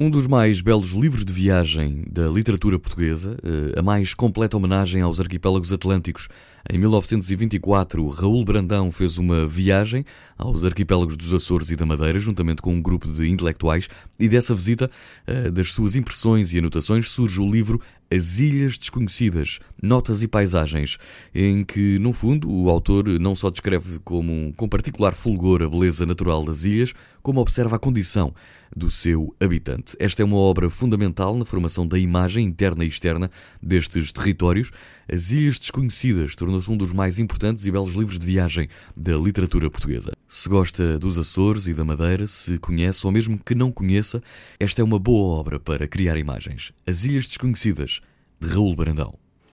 Um dos mais belos livros de viagem da literatura portuguesa, eh, a mais completa homenagem aos arquipélagos atlânticos. Em 1924, Raul Brandão fez uma viagem aos arquipélagos dos Açores e da Madeira, juntamente com um grupo de intelectuais, e dessa visita, eh, das suas impressões e anotações, surge o livro As Ilhas Desconhecidas, Notas e Paisagens, em que, no fundo, o autor não só descreve como, com particular fulgor a beleza natural das ilhas, como observa a condição do seu habitante. Esta é uma obra fundamental na formação da imagem interna e externa destes territórios. As Ilhas Desconhecidas tornou-se um dos mais importantes e belos livros de viagem da literatura portuguesa. Se gosta dos Açores e da Madeira, se conhece ou mesmo que não conheça, esta é uma boa obra para criar imagens. As Ilhas Desconhecidas, de Raul Brandão.